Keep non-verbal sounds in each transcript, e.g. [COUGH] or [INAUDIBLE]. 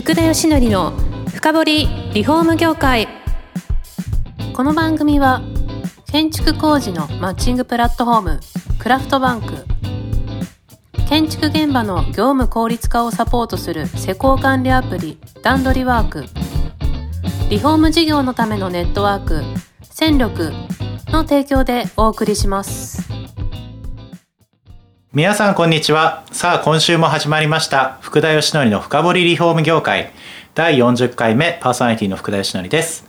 福田義則の深掘リフォーム業界。この番組は建築工事のマッチングプラットフォームクラフトバンク。建築現場の業務効率化をサポートする施工管理アプリ段取りワーク。リフォーム事業のためのネットワーク戦力の提供でお送りします。皆さんこんにちは。さあ今週も始まりました。福田義則の深掘りリフォーム業界。第40回目パーソナリティの福田義則です。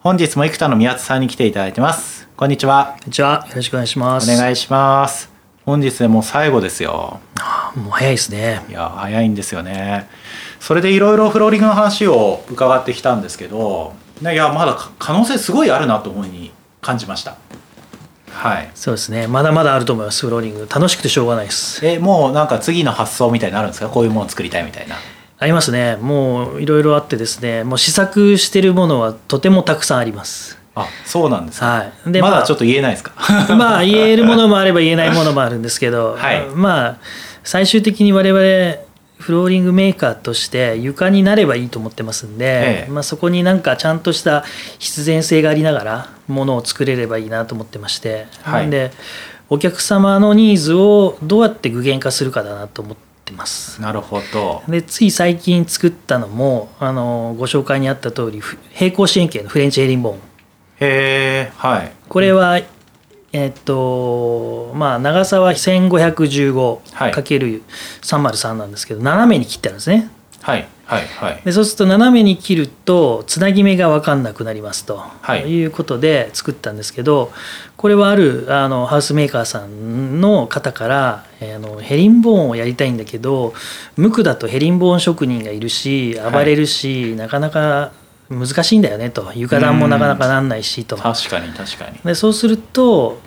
本日も生田の宮津さんに来ていただいてます。こんにちは。こんにちは。よろしくお願いします。お願いします。本日でもう最後ですよ。もう早いですね。いや早いんですよね。それでいろいろフローリングの話を伺ってきたんですけどねいやまだか可能性すごいあるなと思いに感じましたはいそうですね。まだまだあると思います。フローリング楽しくてしょうがないです。えもうなんか次の発想みたいになるんですか？こういうものを作りたいみたいなありますね。もういろいろあってですね。もう試作してるものはとてもたくさんあります。あそうなんですか、はい。でまだちょっと言えないですか？[LAUGHS] まあ言えるものもあれば言えないものもあるんですけど、はいまあ最終的に我々フローリングメーカーとして床になればいいと思ってますんで、ええ。まあ、そこになんかちゃんとした必然性がありながらものを作れればいいなと思ってまして、はい。なんでお客様のニーズをどうやって具現化するかだなと思ってます。なるほど。でつい最近作ったのもあのご紹介にあった通りふ平行四辺形のフレンチヘリンボーン。へえはい。これは、えっとまあ長さは 1515×303 なんですけど、斜めに切ってあるんですね。はいはいはい。でそうすると斜めに切るとつなぎ目が分かんなくなりますと、はい。い、うことで作ったんですけどこれはあるあのハウスメーカーさんの方から、えーあのヘリンボーンをやりたいんだけど無垢だとヘリンボーン職人がいるし暴れるし、なかなか難しいんだよねと。床暖もなかなかなんないしと。確かに確かに。でそうすると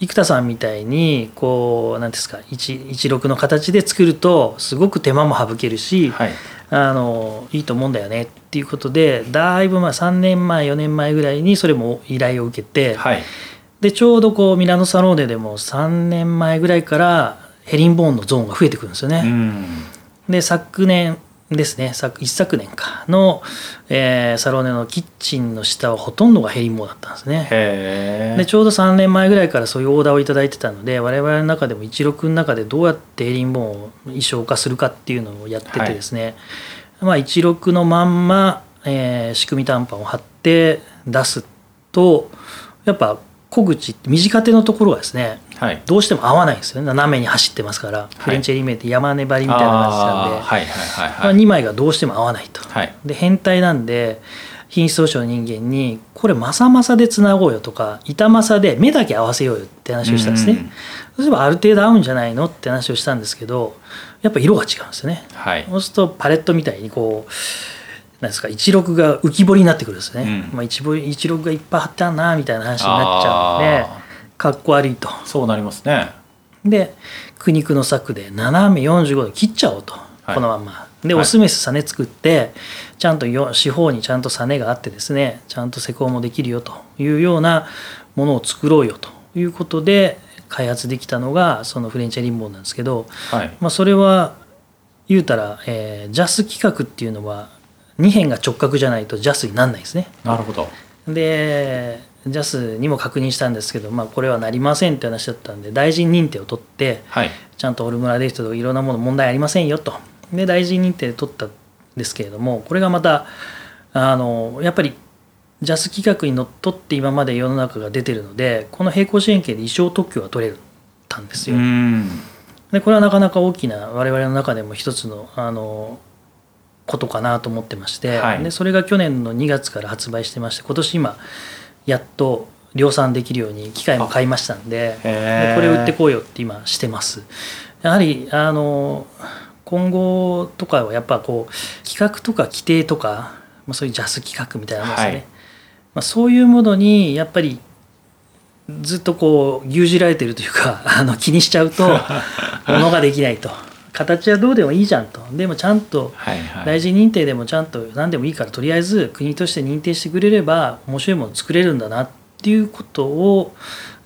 生田さんみたいにこう何ですか一一六の形で作るとすごく手間も省けるし、はい。あのいいと思うんだよねっていうことでだいぶまあ3年前4年前ぐらいにそれも依頼を受けて、はい。でちょうどこうミラノサローネでも3年前ぐらいからヘリンボーンのゾーンが増えてくるんですよね。うん。で昨年ですね。昨一昨年か。の、えーサローネのキッチンの下はほとんどがヘリンボーンだったんですね。でちょうど3年前ぐらいからそういうオーダーをいただいてたので我々の中でも16の中でどうやってエリンボーンを衣装化するかっていうのをやっててですね、まあ、16のまんま、えー仕組み短パンを貼って出すとやっぱ小口短手のところがですねはい。どうしても合わないんですよね。斜めに走ってますから、フレンチエリメって山粘りみたいな感じなんで、はいはいはいまあ、はい2枚がどうしても合わないと。はい。で変態なんで品質保証の人間にこれまさまさでつなごうよとか板まさで目だけ合わせようよって話をしたんですね、うん。そうすればある程度合うんじゃないのって話をしたんですけどやっぱ色が違うんですよね。はい。そうするとパレットみたいにこうなんですか16が浮き彫りになってくるんですね、うん。まあ、一彫り16がいっぱい貼ってあるなみたいな話になっちゃうんであかっこ悪いと。そうなりますね。で苦肉の策で斜め45度切っちゃおうと、はい。このまんま。ではい。オスメスサネ作ってちゃんとよ四方にちゃんとサネがあってですねちゃんと施工もできるよというようなものを作ろうよと。いうことで開発できたのがそのフレンチェリンボーンなんですけど、はい。まあ、それは言うたら、えージャス規格っていうのは2辺が直角じゃないとジャスにならないですね。なるほど。でジャスにも確認したんですけど、まあ、これはなりませんって話だったんで大臣認定を取ってはい。ちゃんとオルムラデイトとかいろんなもの問題ありませんよと。で大臣認定取ったんですけれどもこれがまたあのやっぱりジャス規格にのっとって今まで世の中が出てるのでこの平行四辺形で衣装特許が取れたんですうよ。ん。でこれはなかなか大きな我々の中でも一つのあのことかなと思ってまして、はい。でそれが去年の2月から発売してまして今年今やっと量産できるように機械も買いましたんででこれを売ってこうよって今してます。やはりあの今後とかはやっぱこう企画とか規定とか、まあ、そういうジャス企画みたいなものですね、はい。まあ、そういうものにやっぱりずっとこう牛耳られてるというかあの気にしちゃうと [LAUGHS] ものができないと形はどうでもいいじゃんと。でもちゃんと大臣認定でもちゃんと何でもいいからとりあえず国として認定してくれれば面白いもの作れるんだなっていうことを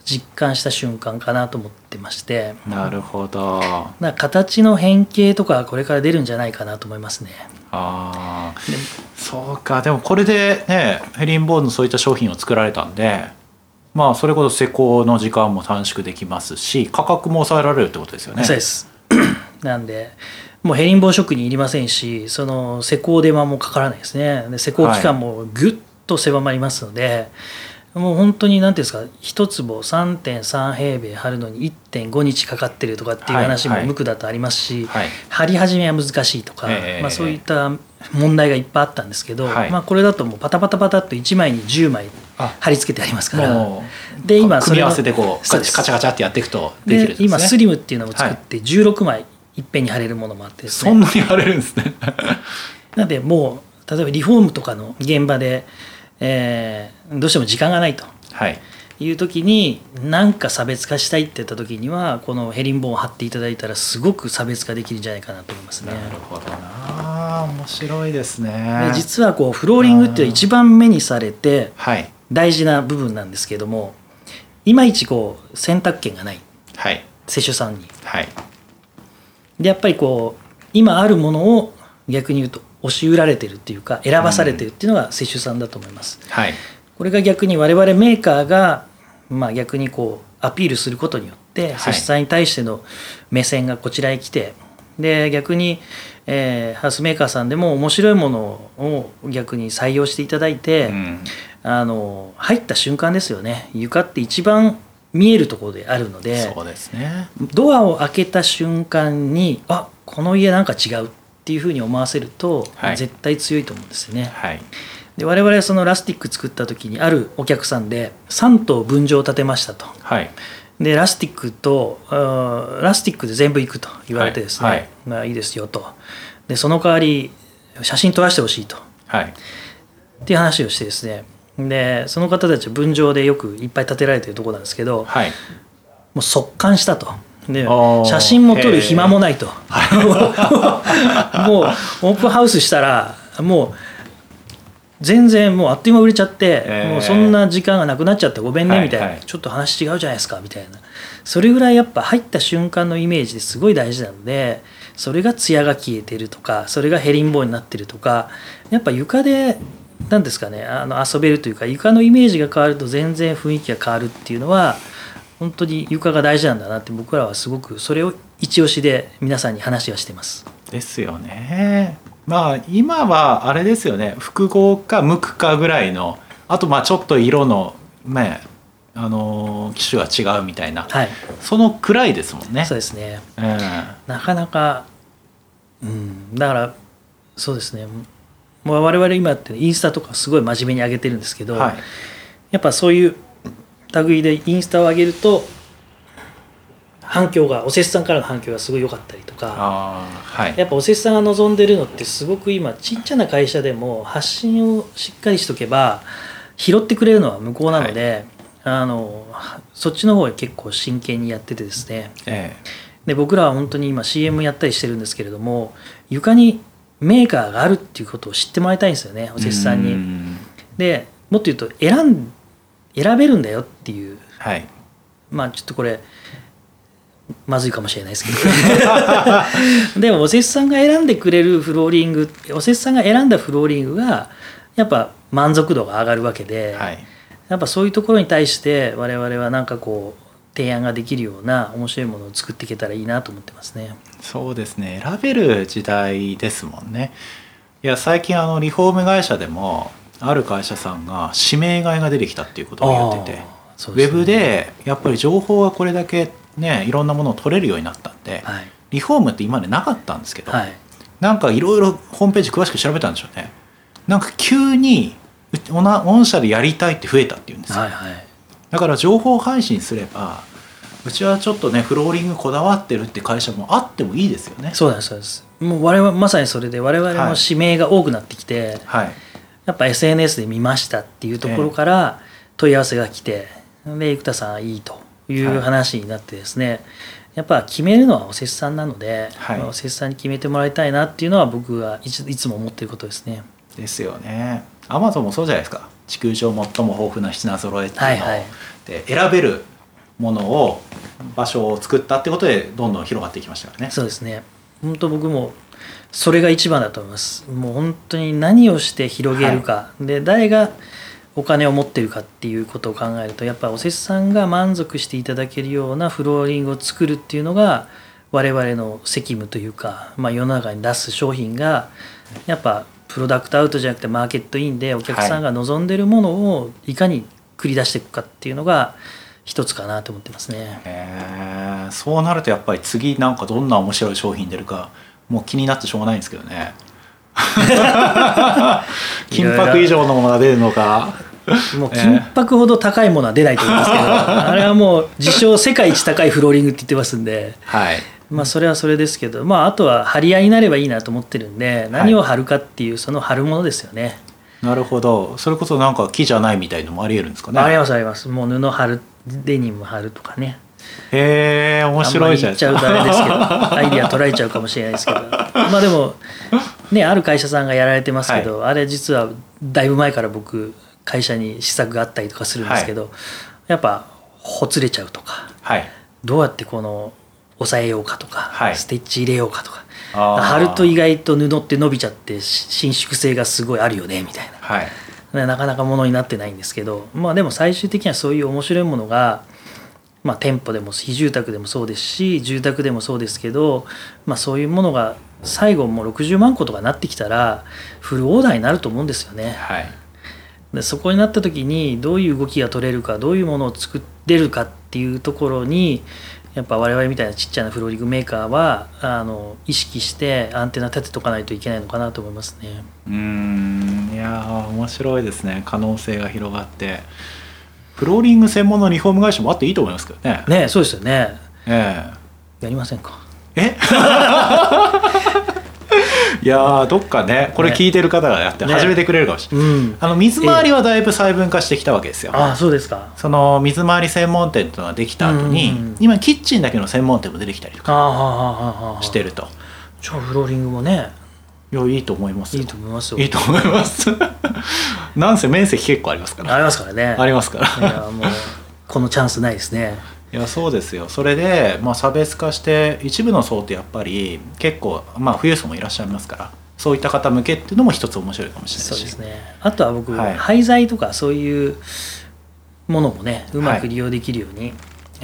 実感した瞬間かなと思ってまして。なるほど。だから形の変形とかこれから出るんじゃないかなと思いますね。ああでそうか。でもこれでねヘリンボーンのそういった商品を作られたんでまあそれこそ施工の時間も短縮できますし価格も抑えられるってことですよね。そうですなんでもうヘリンボーン職人いりませんしその施工手間もかからないですね。で施工期間もぐっと狭まりますので、もう本当に何ていうんですか一坪3.3平米張るのに1.5日かかってるとかっていう話もはい。はい無垢だとありますし、はい。張り始めは難しいとか、ええまあ、そういった問題がいっぱいあったんですけど、はい。まあ、これだともうパタパタパタっと1枚に10枚あ貼り付けてありますから。で今それの組み合わせでこうカチャカチャってやっていくとできるんでです。ね今スリムっていうのを作って16枚いっぺんに貼れるものもあってね。そんなに貼れるんですね。[LAUGHS] なんでもう例えばリフォームとかの現場で、えーどうしても時間がないと。はい。いう時に何か差別化したいって言った時にはこのヘリンボーンを貼っていただいたらすごく差別化できるんじゃないかなと思いますね。な。るほどな面白いですね。で実はこうフローリングって一番目にされてはい。大事な部分なんですけどもいまいちこう選択権がない。はい。施主さんに。はいでやっぱりこう今あるものを逆に言うと押し売られてるっていうか選ばされてるっていうのが施主さんだと思います。はい。これが逆に我々メーカーが、まあ、逆にこうアピールすることによってはい。施主さんに対しての目線がこちらへ来てで逆に、えーハウスメーカーさんでも面白いものを逆に採用していただいて、うん。あの入った瞬間ですよね。床って一番見えるところであるのでそうですね。ドアを開けた瞬間にあこの家なんか違うっていうふうに思わせると、はい。絶対強いと思うんですよね。はい。で我々はそのラスティック作った時にあるお客さんで3棟分譲を建てましたと。はい。でラスティックとラスティックで全部行くと言われてですね、はいはい。まあいいですよと。でその代わり写真撮らせてほしいと。はい。っていう話をしてですねでその方たちは分譲でよくいっぱい建てられてるところなんですけどはい。もう速乾したと。で写真も撮る暇もないと。[LAUGHS] もうオープンハウスしたらもう全然もうあっという間売れちゃって、えー。もうそんな時間がなくなっちゃってごめんねみたいな、はい。はいちょっと話違うじゃないですかみたいな。それぐらいやっぱ入った瞬間のイメージですごい大事なのでそれが艶が消えてるとかそれがヘリンボーンになってるとかやっぱ床で何ですかねあの遊べるというか床のイメージが変わると全然雰囲気が変わるっていうのは本当に床が大事なんだなって僕らはすごくそれを一押しで皆さんに話はしてます。ですよね。まあ今はあれですよね複合か無垢かぐらいのあとまあちょっと色のねあのー機種が違うみたいな、はい、そのくらいですもんね。そうですね。うんなかなか、うん、だからそうですねもう我々今ってインスタとかすごい真面目に上げてるんですけど、はい。やっぱそういう類でインスタを上げると反響がおせっさんからの反響がすごい良かったりとかはい。やっぱおせっさんが望んでるのってすごく今ちっちゃな会社でも発信をしっかりしとけば拾ってくれるのは向こうなので、あのそっちの方へ結構真剣にやっててですね。えで僕らは本当に今 CM やったりしてるんですけれども床にメーカーがあるっていうことを知ってもらいたいんですよねおえせっさんに。うん。でもっと言うと選ん選べるんだよっていう。はい。まあちょっとこれまずいかもしれないですけど。[LAUGHS] でもおせっさんが選んでくれるフローリングおせっさんが選んだフローリングがやっぱ満足度が上がるわけで、はい。やっぱそういうところに対して我々はなんかこう提案ができるような面白いものを作っていけたらいいなと思ってますね。そうですね。選べる時代ですもんね。いや最近あのリフォーム会社でもある会社さんが指名買いが出てきたっていうことを言ってて、あーそうウェブねでやっぱり情報がこれだけねいろんなものを取れるようになったんで、はい。リフォームって今までなかったんですけど、はい。なんかいろいろホームページ詳しく調べたんでしょうね。なんか急に御社でやりたいって増えたっていうんですよ、はいはいだから情報配信すればうちはちょっとねフローリングこだわってるって会社もあってもいいですよね。そうですそうです。もう我々まさにそれで我々はいも指名が多くなってきて、はい。やっぱ SNS で見ましたっていうところから問い合わせが来て、で生田さんいいという話になってですね、やっぱ決めるのはおせっさんなので、はい。まあおせっさんに決めてもらいたいなっていうのは僕はいついつも思っていることですね。ですよねアマゾンもそうじゃないですか。地球上最も豊富な品揃えっていうの。を、はいはい。で選べるものを場所を作ったってことでどんどん広がっていきましたからね。そうですね。本当僕もそれが一番だと思います。もう本当に何をして広げるか、で誰がお金を持ってるかっていうことを考えるとやっぱおせちさんが満足していただけるようなフローリングを作るっていうのが我々の責務というか、まあ、世の中に出す商品がやっぱプロダクトアウトじゃなくてマーケットインでお客さんが望んでるものをいかに繰り出していくかっていうのが一つかなと思ってますね。へーそうなるとやっぱり次なんかどんな面白い商品出るかもう気になってしょうがないんですけどね。[LAUGHS] 金箔以上のものが出るのか。もう金箔ほど高いものは出ないと思いますけど、[LAUGHS] あれはもう自称世界一高いフローリングって言ってますんで、はい。まあそれはそれですけど、まああとは張り合いになればいいなと思ってるんで、何を貼るかっていうその貼るものですよね。なるほど。それこそなんか木じゃないみたいのもありえるんですかね？ありますあります。もう布貼る、デニム貼るとかね。へえ面白いじゃないですあんまり言っちゃうとあれですけど、か。[LAUGHS] アイディア取られちゃうかもしれないですけど、まあでもねある会社さんがやられてますけど、あれ実はだいぶ前から僕会社に試作があったりとかするんですけど、やっぱほつれちゃうとか。はい。どうやってこの抑えようかとか、はいステッチ入れようかとか貼ると意外と布って伸びちゃってし伸縮性がすごいあるよねみたいはい。なかなかものになってないんですけどまあでも最終的にはそういう面白いものが、まあ、店舗でも非住宅でもそうですし住宅でもそうですけど、まあ、そういうものが最後もう60万個とかなってきたらフルオーダーになると思うんですよね。はい。でそこになった時にどういう動きが取れるかどういうものを作れるかっていうところにやっぱ我々みたいなちっちゃなフローリングメーカーはあの意識してアンテナ立てとかないといけないのかなと思いますね。うーんいやー面白いですね可能性が広がってフローリング専門のリフォーム会社もあっていいと思いますけどねねそうですよね。えやりませんか？ええ？[LAUGHS] いやーどっかねこれ聞いてる方がやってね始めてくれるかもしれない、うん。あの水回りはだいぶ細分化してきたわけですよ、ああそうですか。その水回り専門店というのができた後に、うんうんうん今キッチンだけの専門店も出てきたりとか。してるとじゃあフローリングもねいやいいと思いますよいいと思いますよ。いいと思います [LAUGHS] なんせ面積結構ありますからありますからね。ありますからいやもうこのチャンスないですね。いやそうですよ。それで、まあ、差別化して一部の層ってやっぱり結構、まあ、富裕層もいらっしゃいますからそういった方向けっていうのも一つ面白いかもしれないし。そうですね。あとは僕、はい。廃材とかそういうものもねうまく利用できるように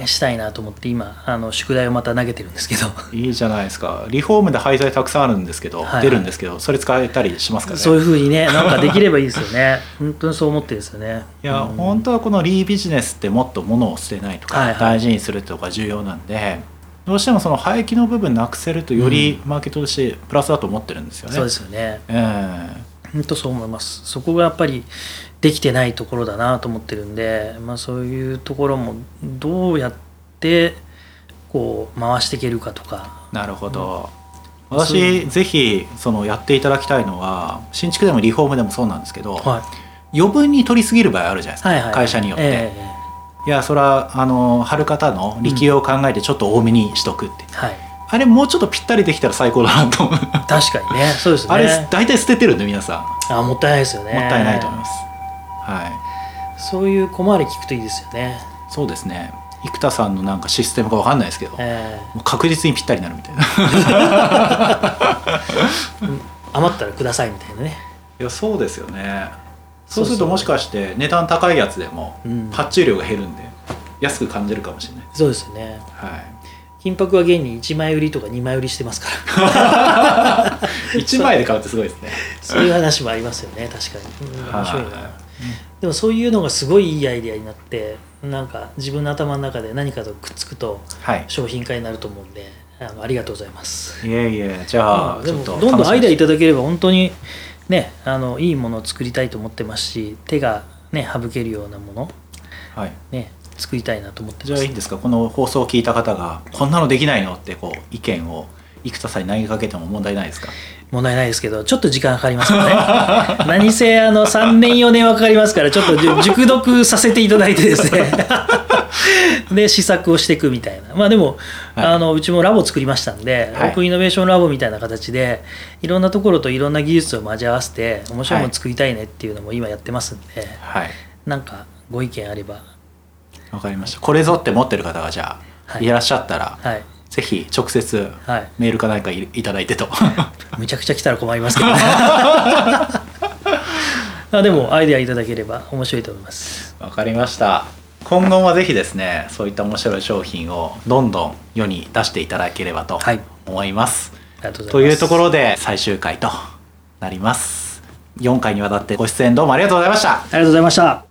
したいなと思って今あの宿題をまた投げてるんですけど、いいじゃないですか。リフォームで廃材たくさんあるんですけど、はい。はい出るんですけどそれ使えたりしますからね？そういうふうにねなんかできればいいですよね。本当にそう思ってるんですよね。いや、うん。本当はこのリービジネスってもっと物を捨てないとか、はいはい。大事にするとか重要なんでどうしてもその廃棄の部分なくせるとよりマーケットとしてプラスだと思ってるんですよね。そうですよね。え本当そう思います。そこがやっぱりできてないところだなと思ってるんで、まあ、そういうところもどうやってこう回していけるかとか。えなるほど、うん。私ぜひそのやっていただきたいのは新築でもリフォームでもそうなんですけど、はい。余分に取りすぎる場合あるじゃないですか、はいはいはい。会社によって、えいやそれはあの貼る方の力量を考えてちょっと多めにしとくって、えはい。あれもうちょっとぴったりできたら最高だなと思う。確かにね。そうですね。[LAUGHS] あれ大体捨ててるんで皆さん。あもったいないですよね。もったいないと思います。はい。そういう小回り聞くといいですよね、そうですね。生田さんのなんかシステムかわかんないですけど、えもう確実にぴったりになるみたいな。え余ったらくださいみたいなねいやそうですよね。そそうするともしかして値段高いやつでもうん発注量が減るんで安く感じるかもしれない。そうですよねは金箔は現に1枚売りとか2枚売りしてますからい。[LAUGHS] 一枚で買うってすごいですね。そういう話もありますよね確かに、うん面白いな、はいでもそういうのがすごいいいアイデアになってなんか自分の頭の中で何かとくっつくとはい。商品化になると思うんであのありがとうございます。いえいえじゃあ、うんでもどんどんアイデアい楽ただければ本当にねあのいいものを作りたいと思ってますし手がね省けるようなものはい。ね作りたいなと思ってます。じゃあいいんですか？この放送を聞いた方がこんなのできないの？ってこう意見を生田さんに投げかけても問題ないですか？問題ないですけどちょっと時間かかりますからね何せあの3年4年はかかりますからちょっと [LAUGHS] 熟読させていただいてですね。[LAUGHS] で試作をしていくみたいな。まあでも、はい。あのうちもラボ作りましたんで、はい。オープンイノベーションラボみたいな形でいろんなところといろんな技術を交わせて面白いもの作りたいねっていうのも今やってますんで、はい。なんかご意見あれば。わかりました。これぞって持ってる方がじゃあ、はい。い、らっしゃったら、はいぜひ直接はい。メールか何かいいただいてと。[LAUGHS] むちゃくちゃ来たら困りますけどね。[LAUGHS] あでもアイデアいただければ面白いと思います。わかりました。今後もぜひですねそういった面白い商品をどんどん世に出していただければとはい。思います、ありがとうございます。というところで最終回となります。4回にわたってご出演どうもありがとうございました。ありがとうございました